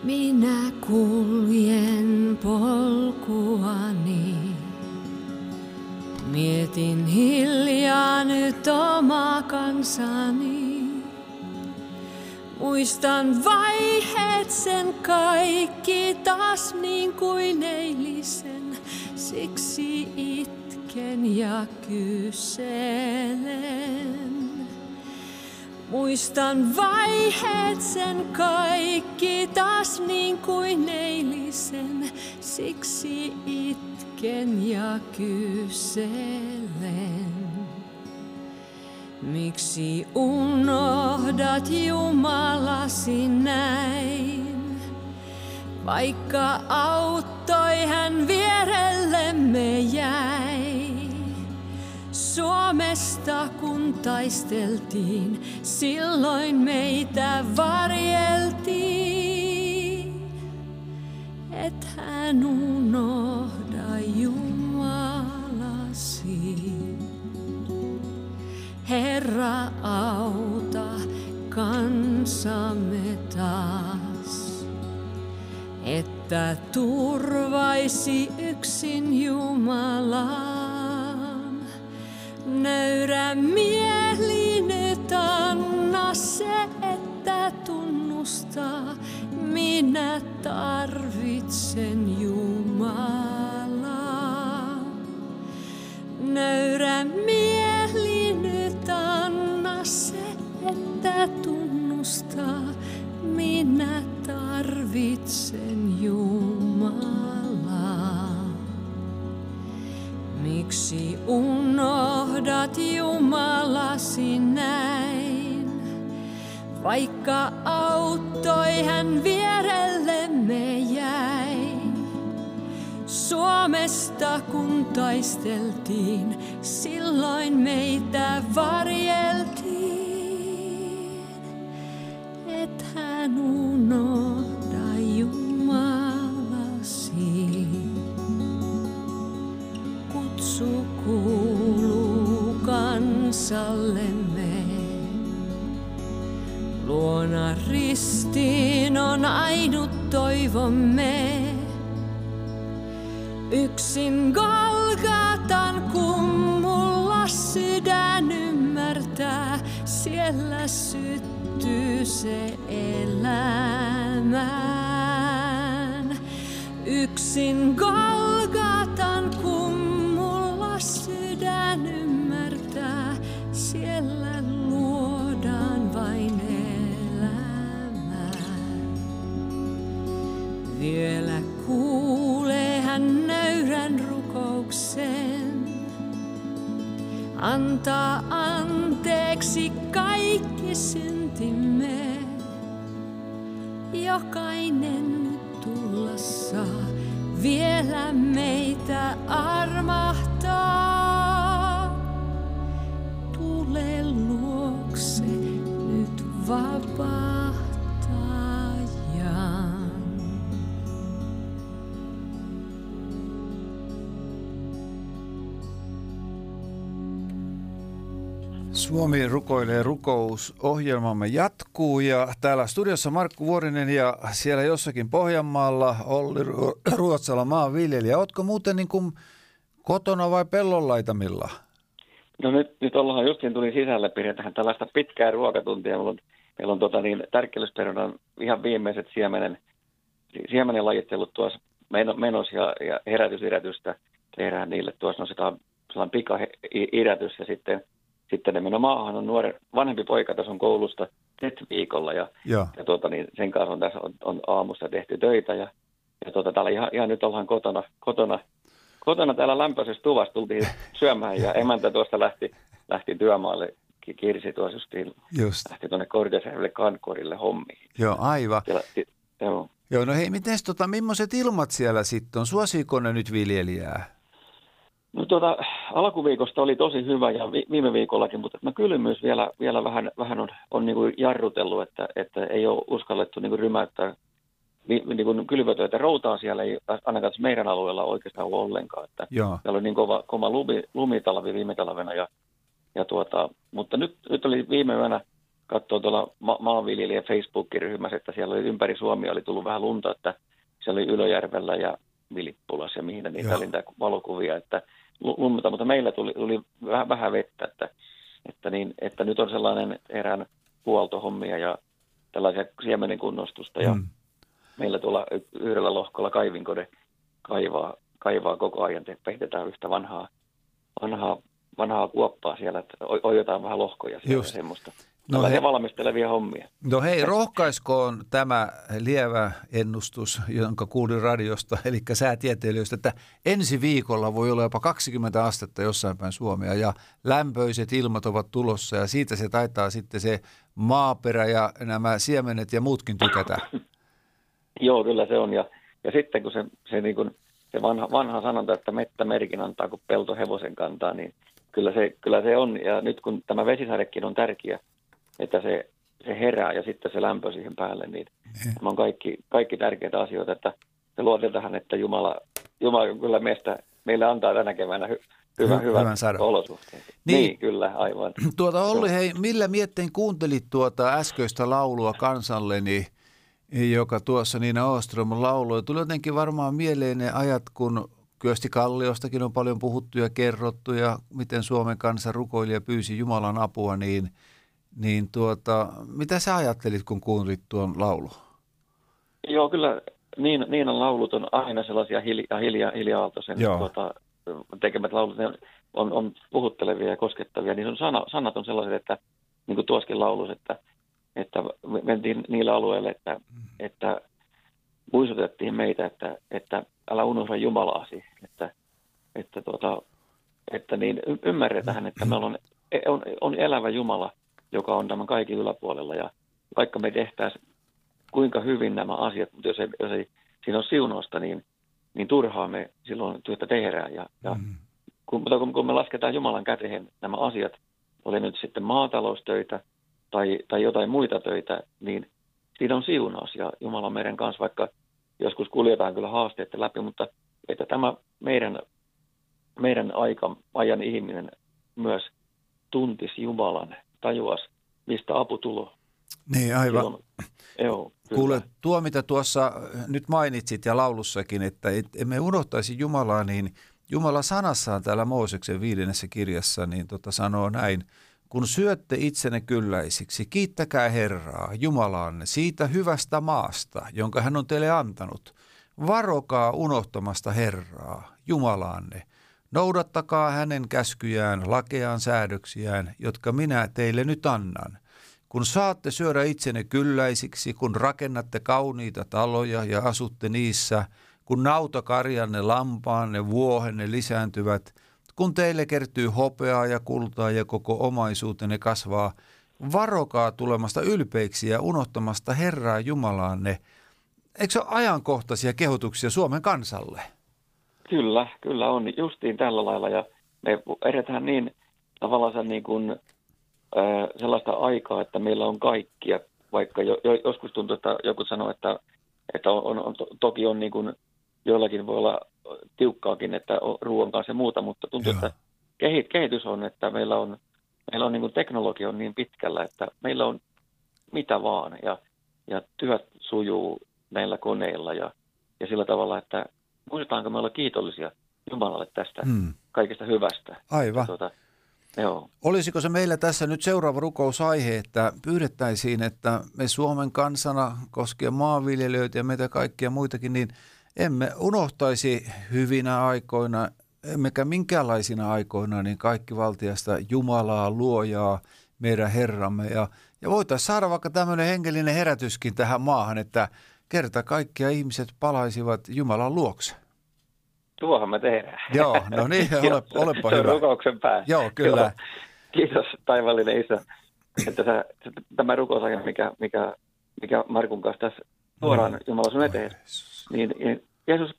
Minä kuljen polkuani. Mietin hiljaa nyt oma kansani. Muistan vaiheet sen kaikki taas niin kuin eilisen. Siksi itken ja kyselen. Muistan vaiheet sen kaikki taas niin kuin eilisen, siksi itken ja kyselen. Miksi unohdat Jumalasi näin, vaikka auttoi hän vierellemme jäi? Suomesta kun taisteltiin, silloin meitä varjeltiin. Et hän unohda Jumalasi. Herra auta kansamme taas, että turvaisi yksin Jumalaa nöyrä mieli nyt anna se, että tunnustaa, minä tarvitsen Jumalaa. Nöyrä mieli tunnustaa, minä tarvitsen Jumalaa. Miksi unohdat Jumalasi näin? Vaikka auttoi hän vierellemme jäi. Suomesta kun taisteltiin, silloin meitä varjeltiin. Hän unohda Jumalasi. Kutsu kuuluu kansallemme. Luona on ainut toivomme. Yksin Golgatan kummulla sydän ymmärtää, siellä syttyy se elämään. Yksin Golgatan kummulla sydän ymmärtää, siellä luodaan vain elämää. Vielä kuulee hän nöyrän rukouksen, antaa anteeksi kaikki syntimme. Jokainen saa, vielä meitä armahtaa. Suomi rukoilee rukous. Ohjelmamme jatkuu ja täällä studiossa Markku Vuorinen ja siellä jossakin Pohjanmaalla Olli Ru- Ruotsala maanviljelijä. Ootko muuten niin kuin kotona vai pellonlaitamilla? No nyt, nyt ollaan justiin tuli sisälle, pidetään tällaista pitkää ruokatuntia. Meillä on, meillä on tota niin, tärkkelysperunan ihan viimeiset siemenen, siemenen lajittelut tuossa menos ja, ja herätysirätystä tehdään niille tuossa. No sitä on sellainen pika-irätys ja sitten, sitten ne meno maahan on nuori, vanhempi poika tässä on koulusta TET-viikolla ja, ja. ja tuota, niin sen kanssa on tässä on, on aamusta tehty töitä ja, ja tuota, täällä ihan, ihan, nyt ollaan kotona, kotona, kotona täällä lämpöisessä tuvassa tultiin syömään ja emäntä tuosta lähti, lähti työmaalle Kirsi tuossa justiin Just. lähti tuonne Kortesärvelle Kankorille hommiin. Joo, aivan. Siellä, joo. Joo, no hei, miten tota, millaiset ilmat siellä sitten on? Suosiiko ne nyt viljelijää? No tuota, alkuviikosta oli tosi hyvä ja vi, viime viikollakin, mutta no kylmyys vielä, vielä vähän, vähän on, on niin kuin jarrutellut, että, että ei ole uskallettu niin kuin rymäyttää niin kuin kylvötöitä. Routaa siellä ei ainakaan meidän alueella oikeastaan ole ollenkaan. Että Joo. Siellä oli niin kova, kova lumi, lumitalvi viime talvena. Ja, ja tuota, mutta nyt, nyt oli viime yönä katsoa tuolla ma- maanviljelijä Facebook-ryhmässä, että siellä oli ympäri Suomea oli tullut vähän lunta, että siellä oli Ylöjärvellä ja Vilippulas ja mihin niitä oli valokuvia, että lumta, mutta meillä tuli, tuli vähän, vähän vettä, että, että, niin, että nyt on sellainen erään huoltohommia ja tällaisia siemenen kunnostusta ja mm. meillä tuolla yhdellä lohkolla kaivinkode kaivaa, kaivaa koko ajan, että peitetään yhtä vanhaa, vanhaa, vanhaa kuoppaa siellä, että ojotaan vähän lohkoja siellä Just. semmoista. No he... valmistelevia hommia. No hei, rohkaiskoon tämä lievä ennustus, jonka kuulin radiosta, eli säätieteilijöistä, että ensi viikolla voi olla jopa 20 astetta jossain päin Suomea ja lämpöiset ilmat ovat tulossa ja siitä se taitaa sitten se maaperä ja nämä siemenet ja muutkin tykätä. Joo, kyllä se on ja, ja sitten kun se, se, niin kuin, se vanha, vanha sanonta, että mettä merkin antaa, kun pelto hevosen kantaa, niin kyllä se, kyllä se on. Ja nyt kun tämä vesisadekin on tärkeä, että se, se herää ja sitten se lämpö siihen päälle, niin nämä on kaikki, kaikki tärkeitä asioita, että se luotetaan, että Jumala, Jumala kyllä meistä, meille antaa tänä keväänä hy, hyvä, Hy, hyvät hyvän sadon. olosuhteet. Niin. niin, kyllä, aivan. Tuota Olli, hei, millä miettein kuuntelit tuota äskeistä laulua kansalleni, joka tuossa Niina Ostrom lauloi? Tuli jotenkin varmaan mieleen ne ajat, kun Kyösti Kalliostakin on paljon puhuttu ja kerrottu ja miten Suomen kansa rukoili ja pyysi Jumalan apua, niin – niin tuota, mitä sä ajattelit, kun kuuntelit tuon laulu? Joo, kyllä niin, Niinan laulut on aina sellaisia hiljaa, hiljaa, hiljaa tuota, tekemät laulut. Ne on, on puhuttelevia ja koskettavia. Niin on sana, sanat on sellaiset, että niin kuin tuoskin laulus, että, että mentiin niille alueille, että, mm. että muistutettiin meitä, että, että älä unohda Jumalaasi, että, että, tuota, että niin ymmärretään, että meillä on, on, on elävä Jumala – joka on tämän kaiken yläpuolella. Ja vaikka me tehtäisiin kuinka hyvin nämä asiat, mutta jos ei, jos ei siinä ole siunausta, niin, niin turhaa me silloin työtä tehdään. Ja, ja mm. kun, mutta kun, kun me lasketaan Jumalan käteen nämä asiat, oli nyt sitten maataloustöitä tai, tai jotain muita töitä, niin siinä on siunaus ja Jumala on meidän kanssa, vaikka joskus kuljetaan kyllä haasteet läpi, mutta että tämä meidän, meidän aika, ajan ihminen myös tuntisi Jumalan tajuas, mistä apu tulo. Niin, aivan. Silloin, joo, Kuule, tuo mitä tuossa nyt mainitsit ja laulussakin, että et, emme unohtaisi Jumalaa, niin Jumala sanassaan täällä Mooseksen viidennessä kirjassa niin tota sanoo näin, kun syötte itsenne kylläisiksi, kiittäkää Herraa, Jumalaanne, siitä hyvästä maasta, jonka hän on teille antanut. Varokaa unohtamasta Herraa, Jumalaanne – Noudattakaa hänen käskyjään, lakeaan säädöksiään, jotka minä teille nyt annan. Kun saatte syödä itsenne kylläisiksi, kun rakennatte kauniita taloja ja asutte niissä, kun nautakarjanne, lampaanne, vuohenne lisääntyvät, kun teille kertyy hopeaa ja kultaa ja koko omaisuutenne kasvaa, varokaa tulemasta ylpeiksi ja unohtamasta Herraa Jumalaanne. Eikö se ole ajankohtaisia kehotuksia Suomen kansalle? Kyllä, kyllä on. Justiin tällä lailla. Ja me edetään niin tavallaan niin kuin, äh, sellaista aikaa, että meillä on kaikkia, vaikka jo, jo, joskus tuntuu, että joku sanoo, että, että on, on, on, toki on niin kuin, joillakin voi olla tiukkaakin, että on ruoan kanssa ja muuta, mutta tuntuu, Joo. että kehitys on, että meillä on, meillä on niin kuin teknologia on niin pitkällä, että meillä on mitä vaan. Ja, ja työt sujuu näillä koneilla ja, ja sillä tavalla, että muistetaanko me olla kiitollisia Jumalalle tästä hmm. kaikesta hyvästä. Aivan. Tuota, Joo. Olisiko se meillä tässä nyt seuraava rukousaihe, että pyydettäisiin, että me Suomen kansana koskien maanviljelijöitä ja meitä kaikkia muitakin, niin emme unohtaisi hyvinä aikoina, emmekä minkäänlaisina aikoina, niin kaikki valtiasta Jumalaa, luojaa, meidän Herramme. Ja, ja voitaisiin saada vaikka tämmöinen hengellinen herätyskin tähän maahan, että kerta kaikkia ihmiset palaisivat Jumalan luokse. Tuohan me tehdään. Joo, no niin, ole, olepa hyvä. rukouksen pää. Joo, kyllä. Joo. Kiitos taivallinen Isä, että sä, tämä rukousaika, mikä, mikä, mikä Markun kanssa tässä tuodaan No. Jumala sun eteen, niin, niin Jeesus,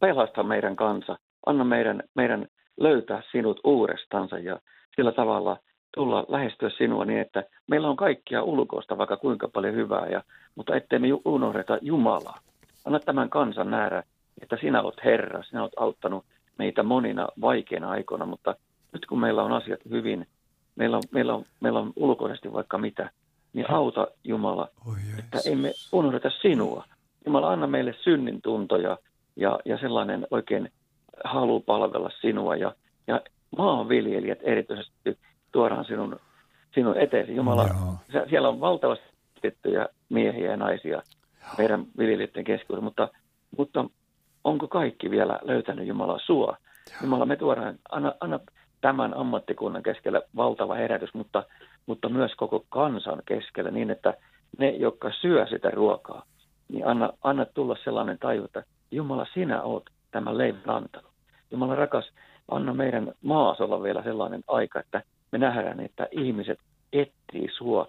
pelasta meidän kansa. Anna meidän, meidän löytää sinut uudestansa ja sillä tavalla tulla lähestyä sinua niin, että meillä on kaikkia ulkoista vaikka kuinka paljon hyvää, ja, mutta ettei me unohdeta Jumalaa. Anna tämän kansan nähdä, että sinä olet Herra, sinä olet auttanut meitä monina vaikeina aikoina, mutta nyt kun meillä on asiat hyvin, meillä on, meillä on, meillä on ulkoisesti vaikka mitä, niin auta Jumala, Oi että emme unohdeta sinua. Jumala, anna meille synnin tuntoja ja, ja sellainen oikein halu palvella sinua. Ja, ja maanviljelijät erityisesti tuodaan sinun, sinun eteesi. Jumala, Joo. siellä on valtavasti tiettyjä miehiä ja naisia meidän viljelijöiden keskuudessa, mutta, mutta onko kaikki vielä löytänyt Jumala sua? Jumala, me tuodaan, anna, anna tämän ammattikunnan keskellä valtava herätys, mutta, mutta myös koko kansan keskellä niin, että ne, jotka syö sitä ruokaa, niin anna, anna tulla sellainen taju, että Jumala, sinä oot tämän leivän antanut. Jumala rakas, anna meidän maassa olla vielä sellainen aika, että me nähdään, että ihmiset etsii sua,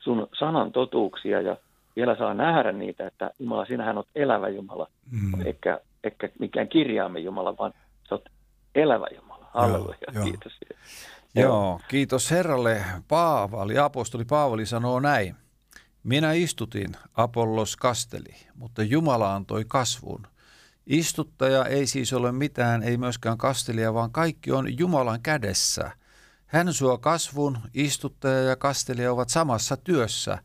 sun sanan totuuksia ja vielä saa nähdä niitä, että Jumala, sinähän oot elävä Jumala, Mm. eikä, eikä mikään kirjaamme Jumala, vaan sä oot elävä Jumala. Halleluja, joo. kiitos. Joo, kiitos Herralle. Paavali, apostoli Paavali sanoo näin. Minä istutin, Apollos kasteli, mutta Jumala antoi kasvun. Istuttaja ei siis ole mitään, ei myöskään kastelija, vaan kaikki on Jumalan kädessä. Hän suo kasvun, istuttaja ja kastelija ovat samassa työssä,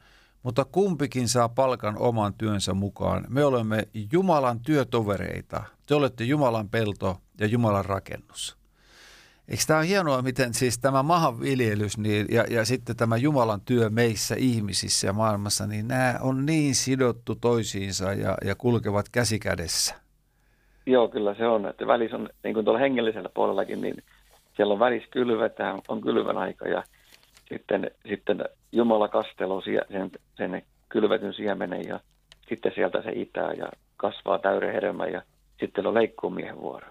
mutta kumpikin saa palkan oman työnsä mukaan. Me olemme Jumalan työtovereita. Te olette Jumalan pelto ja Jumalan rakennus. Eikö tämä ole hienoa, miten siis tämä maanviljelys niin, ja, ja sitten tämä Jumalan työ meissä ihmisissä ja maailmassa, niin nämä on niin sidottu toisiinsa ja, ja kulkevat käsi kädessä. Joo, kyllä se on. Että välissä on, niin kuin tuolla hengellisellä puolellakin, niin siellä on välissä kylvetään, on kylvän aika ja sitten, sitten Jumala kasteloo sie- sen, sen kylvetyn siemenen ja sitten sieltä se itää ja kasvaa täyden hedelmän ja sitten on leikkuumiehen vuoro.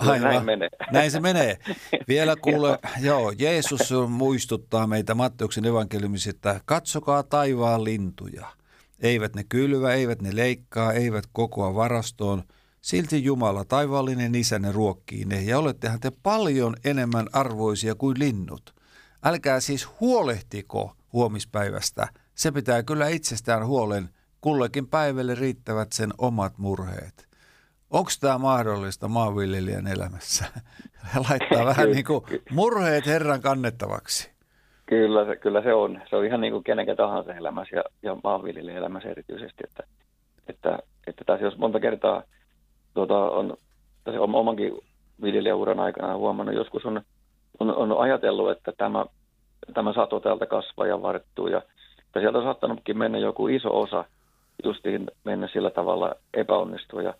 Kyllä Näin menee. Näin se menee. Vielä kuule, joo, Jeesus muistuttaa meitä Matteuksen evankeliumissa, että katsokaa taivaan lintuja. Eivät ne kylvä, eivät ne leikkaa, eivät kokoa varastoon. Silti Jumala, taivaallinen isä, ne ruokkii ne, ja olettehan te paljon enemmän arvoisia kuin linnut. Älkää siis huolehtiko huomispäivästä. Se pitää kyllä itsestään huolen. Kullekin päivälle riittävät sen omat murheet. Onko tämä mahdollista maanviljelijän elämässä? Laittaa vähän niin kuin murheet Herran kannettavaksi. Kyllä se, kyllä se on. Se on ihan niin kuin kenenkä tahansa elämässä ja, ja maanviljelijän elämässä erityisesti. Että, että, että tässä jos monta kertaa tuota, on tässä om- omankin viljelijäuran aikana huomannut, joskus on, on, on ajatellut, että tämä, tämä sato täältä kasvaa ja varttuu. Ja, että sieltä on saattanutkin mennä joku iso osa justiin mennä sillä tavalla epäonnistua. Ja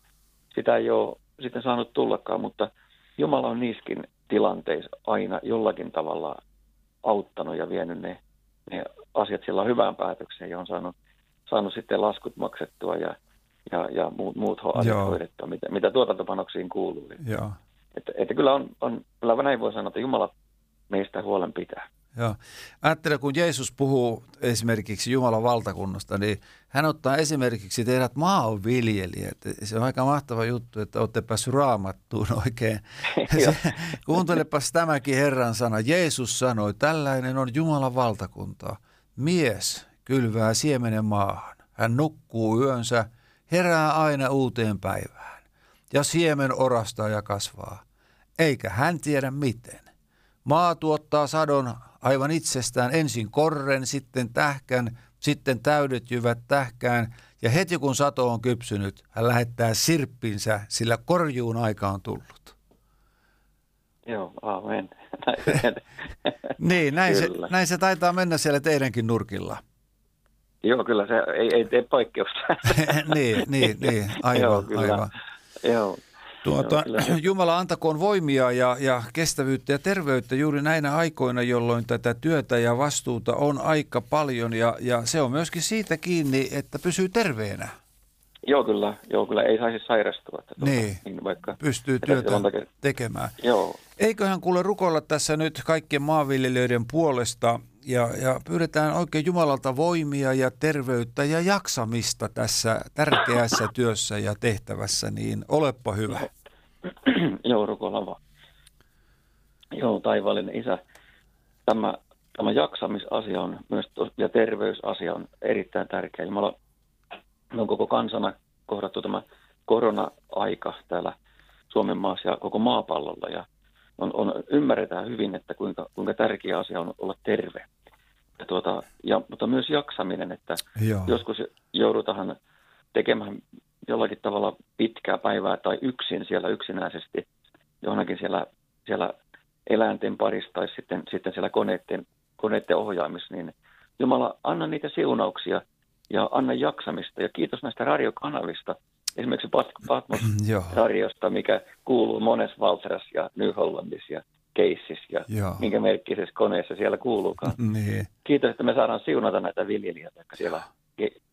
sitä ei ole sitten saanut tullakaan, mutta Jumala on niissäkin tilanteissa aina jollakin tavalla auttanut ja vienyt ne, ne asiat sillä hyvään päätökseen ja on saanut, saanut sitten laskut maksettua ja, ja, ja muut, muut asiat hoidettua, mitä, mitä tuotantopanoksiin kuuluu. Joo. Että, että kyllä, on, on, kyllä näin voi sanoa, että Jumala meistä huolen pitää. Joo. Ajattele, kun Jeesus puhuu esimerkiksi Jumalan valtakunnasta, niin hän ottaa esimerkiksi teidät maanviljelijät. Se on aika mahtava juttu, että olette päässyt raamattuun oikein. Se, kuuntelepas tämäkin Herran sana. Jeesus sanoi, tällainen on Jumalan valtakunta. Mies kylvää siemenen maahan. Hän nukkuu yönsä, herää aina uuteen päivään. Ja siemen orastaa ja kasvaa. Eikä hän tiedä miten. Maa tuottaa sadon aivan itsestään ensin korren, sitten tähkän, sitten täydet jyvät tähkään, ja heti kun sato on kypsynyt, hän lähettää sirppinsä, sillä korjuun aika on tullut. Joo, aamen. Niin, näin se, näin se taitaa mennä siellä teidänkin nurkilla. Joo, kyllä se ei, ei tee poikkeusta. niin, niin, niin, aivan, Joo, kyllä. aivan. Joo. Tuota, Joo, kyllä Jumala antakoon voimia ja, ja kestävyyttä ja terveyttä juuri näinä aikoina, jolloin tätä työtä ja vastuuta on aika paljon ja, ja se on myöskin siitä kiinni, että pysyy terveenä, Joo, kyllä. Joo, kyllä ei saisi sairastua. Että tuota, Niin. vaikka, pystyy työtä tekemään. Joo, Eiköhän kuule rukoilla tässä nyt kaikkien maanviljelijöiden puolesta ja, ja pyydetään oikein Jumalalta voimia ja terveyttä ja jaksamista tässä tärkeässä työssä ja tehtävässä, niin olepa hyvä. Joo, rukoillaan vaan. Joo, taivaallinen isä. Tämä, tämä jaksamisasia on myös ja terveysasia on erittäin tärkeä. Jumala, me on koko kansana kohdattu tämä korona-aika täällä Suomen maassa ja koko maapallolla. Ja on, on, ymmärretään hyvin, että kuinka, kuinka tärkeä asia on olla terve. Ja tuota, ja, mutta myös jaksaminen, että Joo. joskus joudutaan tekemään jollakin tavalla pitkää päivää tai yksin siellä yksinäisesti johonkin siellä, siellä eläinten parissa tai sitten, sitten siellä koneiden, koneiden ohjaamissa, niin Jumala, anna niitä siunauksia ja anna jaksamista. Ja kiitos näistä radiokanavista, esimerkiksi Pat- Joo. Patmos-radiosta, mikä kuuluu monessa Valtras ja New Hollandissa ja Keississä ja Joo. minkä merkkisessä koneessa siellä kuuluukaan. Niin. Kiitos, että me saadaan siunata näitä viljelijöitä, jotka siellä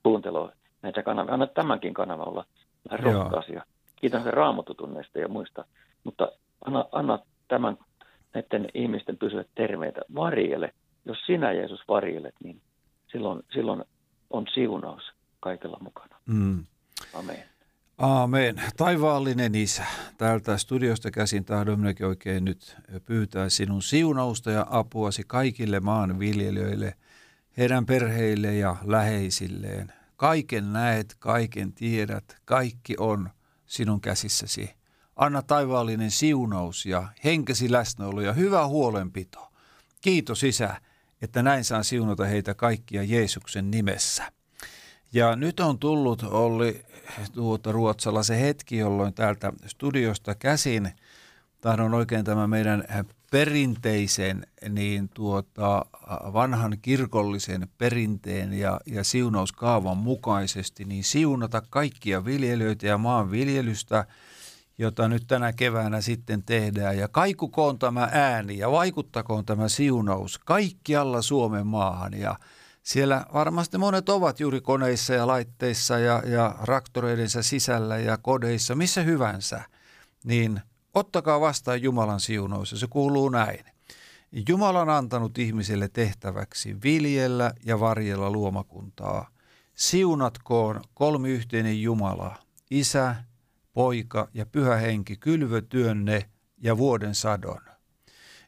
kuuntelee näitä kanavia. Anna tämänkin kanava olla vähän rohkaisia. Kiitos näistä raamatutunneista ja muista. Mutta anna, anna tämän näiden ihmisten pysyä terveitä. Varjele. Jos sinä, Jeesus, varjelet, niin silloin, silloin on siunaus kaikella mukana. Mm. Amen. Aamen. Taivaallinen Isä, täältä studiosta käsin tahdon minäkin oikein nyt pyytää sinun siunausta ja apuasi kaikille maanviljelijöille, heidän perheille ja läheisilleen. Kaiken näet, kaiken tiedät, kaikki on sinun käsissäsi. Anna taivaallinen siunaus ja henkesi läsnäolo ja hyvä huolenpito. Kiitos Isä, että näin saan siunata heitä kaikkia Jeesuksen nimessä. Ja nyt on tullut Olli tuota Ruotsalla se hetki, jolloin täältä studiosta käsin tahdon oikein tämä meidän perinteisen, niin tuota, vanhan kirkollisen perinteen ja, ja siunauskaavan mukaisesti, niin siunata kaikkia viljelijöitä ja maanviljelystä, jota nyt tänä keväänä sitten tehdään. Ja kaikukoon tämä ääni ja vaikuttakoon tämä siunaus kaikkialla Suomen maahan. Ja siellä varmasti monet ovat juuri koneissa ja laitteissa ja, ja raktoreidensa sisällä ja kodeissa, missä hyvänsä. Niin ottakaa vastaan Jumalan siunaus ja se kuuluu näin. Jumala on antanut ihmiselle tehtäväksi viljellä ja varjella luomakuntaa. Siunatkoon kolmiyhteinen Jumala, Isä, Poika ja Pyhä Henki kylvötyönne ja vuoden sadon.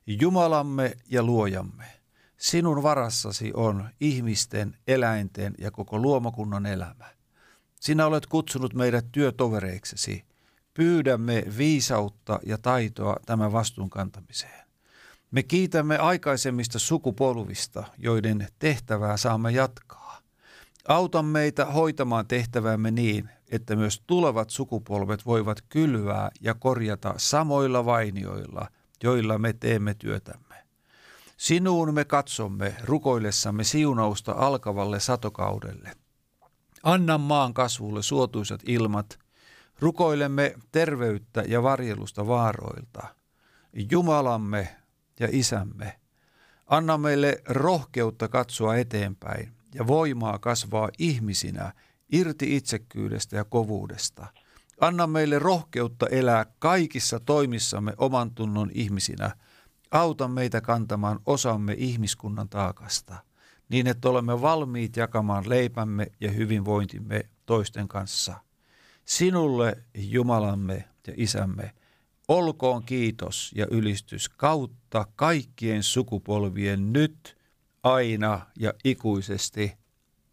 Jumalamme ja luojamme, sinun varassasi on ihmisten, eläinten ja koko luomakunnan elämä. Sinä olet kutsunut meidät työtovereiksesi. Pyydämme viisautta ja taitoa tämän vastuun kantamiseen. Me kiitämme aikaisemmista sukupolvista, joiden tehtävää saamme jatkaa. Auta meitä hoitamaan tehtävämme niin, että myös tulevat sukupolvet voivat kylvää ja korjata samoilla vainioilla, joilla me teemme työtämme. Sinuun me katsomme rukoillessamme siunausta alkavalle satokaudelle. Anna maan kasvulle suotuisat ilmat. Rukoilemme terveyttä ja varjelusta vaaroilta. Jumalamme ja Isämme, anna meille rohkeutta katsoa eteenpäin ja voimaa kasvaa ihmisinä irti itsekkyydestä ja kovuudesta. Anna meille rohkeutta elää kaikissa toimissamme oman tunnon ihmisinä. Auta meitä kantamaan osamme ihmiskunnan taakasta, niin että olemme valmiit jakamaan leipämme ja hyvinvointimme toisten kanssa. Sinulle, Jumalamme ja Isämme, olkoon kiitos ja ylistys kautta kaikkien sukupolvien nyt, aina ja ikuisesti.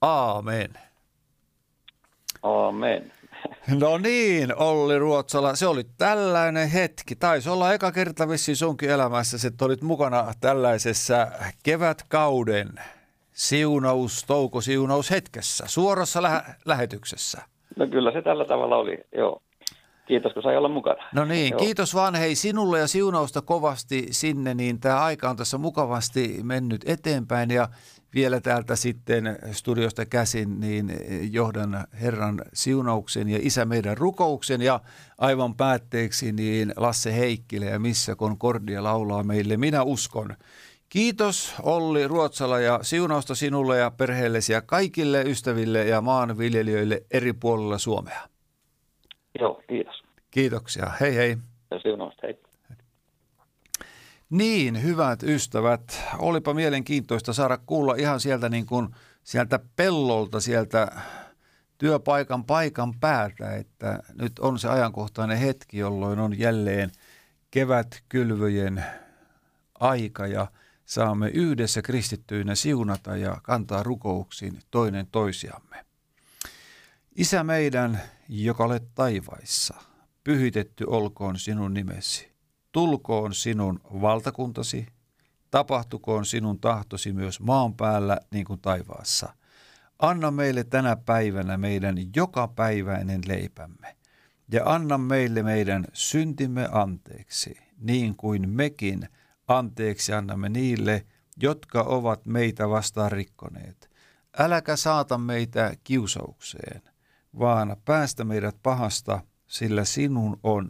Aamen. Amen. No niin, Olli Ruotsala, se oli tällainen hetki. Taisi olla eka kerta vissiin sunkin elämässä, että olit mukana tällaisessa kevätkauden siunaus, toukosiunaus hetkessä, suorassa lä- lähetyksessä. No kyllä se tällä tavalla oli, joo. kiitos kun sai olla mukana. No niin, Joo. kiitos vaan hei sinulle ja siunausta kovasti sinne, niin tämä aika on tässä mukavasti mennyt eteenpäin ja vielä täältä sitten studiosta käsin niin johdan Herran siunauksen ja Isä meidän rukouksen ja aivan päätteeksi niin Lasse Heikkilä ja Missä Concordia laulaa meille Minä uskon. Kiitos Olli Ruotsala ja siunausta sinulle ja perheellesi ja kaikille ystäville ja maanviljelijöille eri puolilla Suomea. Joo, kiitos. Kiitoksia. Hei hei. Ja siunausta, hei. Niin, hyvät ystävät, olipa mielenkiintoista saada kuulla ihan sieltä niin kuin sieltä pellolta, sieltä työpaikan paikan päältä, että nyt on se ajankohtainen hetki, jolloin on jälleen kevätkylvöjen aika ja saamme yhdessä kristittyinä siunata ja kantaa rukouksiin toinen toisiamme. Isä meidän, joka olet taivaissa, pyhitetty olkoon sinun nimesi. Tulkoon sinun valtakuntasi, tapahtukoon sinun tahtosi myös maan päällä niin kuin taivaassa. Anna meille tänä päivänä meidän jokapäiväinen leipämme, ja anna meille meidän syntimme anteeksi, niin kuin mekin anteeksi annamme niille, jotka ovat meitä vastaan rikkoneet. Äläkä saata meitä kiusaukseen, vaan päästä meidät pahasta, sillä sinun on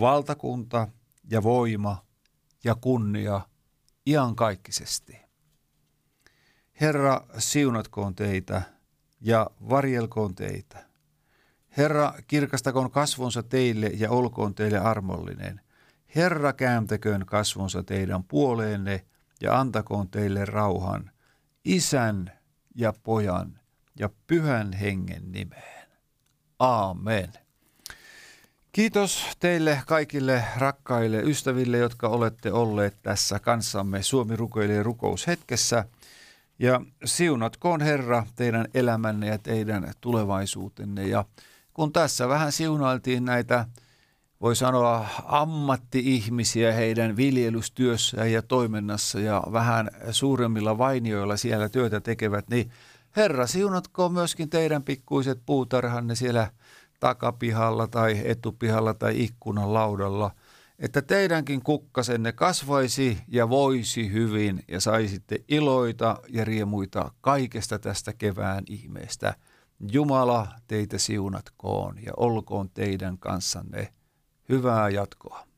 valtakunta ja voima ja kunnia iankaikkisesti. Herra, siunatkoon teitä ja varjelkoon teitä. Herra, kirkastakoon kasvonsa teille ja olkoon teille armollinen. Herra, kääntäköön kasvonsa teidän puoleenne ja antakoon teille rauhan, isän ja pojan ja pyhän hengen nimeen. Aamen. Kiitos teille kaikille rakkaille ystäville, jotka olette olleet tässä kanssamme Suomi rukoilee rukoushetkessä. Ja siunatkoon Herra teidän elämänne ja teidän tulevaisuutenne. Ja kun tässä vähän siunailtiin näitä, voi sanoa, ammatti-ihmisiä heidän viljelystyössään ja toiminnassa ja vähän suuremmilla vainioilla siellä työtä tekevät, niin Herra, siunatkoon myöskin teidän pikkuiset puutarhanne siellä takapihalla tai etupihalla tai ikkunan laudalla, että teidänkin kukkasenne kasvaisi ja voisi hyvin ja saisitte iloita ja riemuita kaikesta tästä kevään ihmeestä. Jumala teitä siunatkoon ja olkoon teidän kanssanne hyvää jatkoa.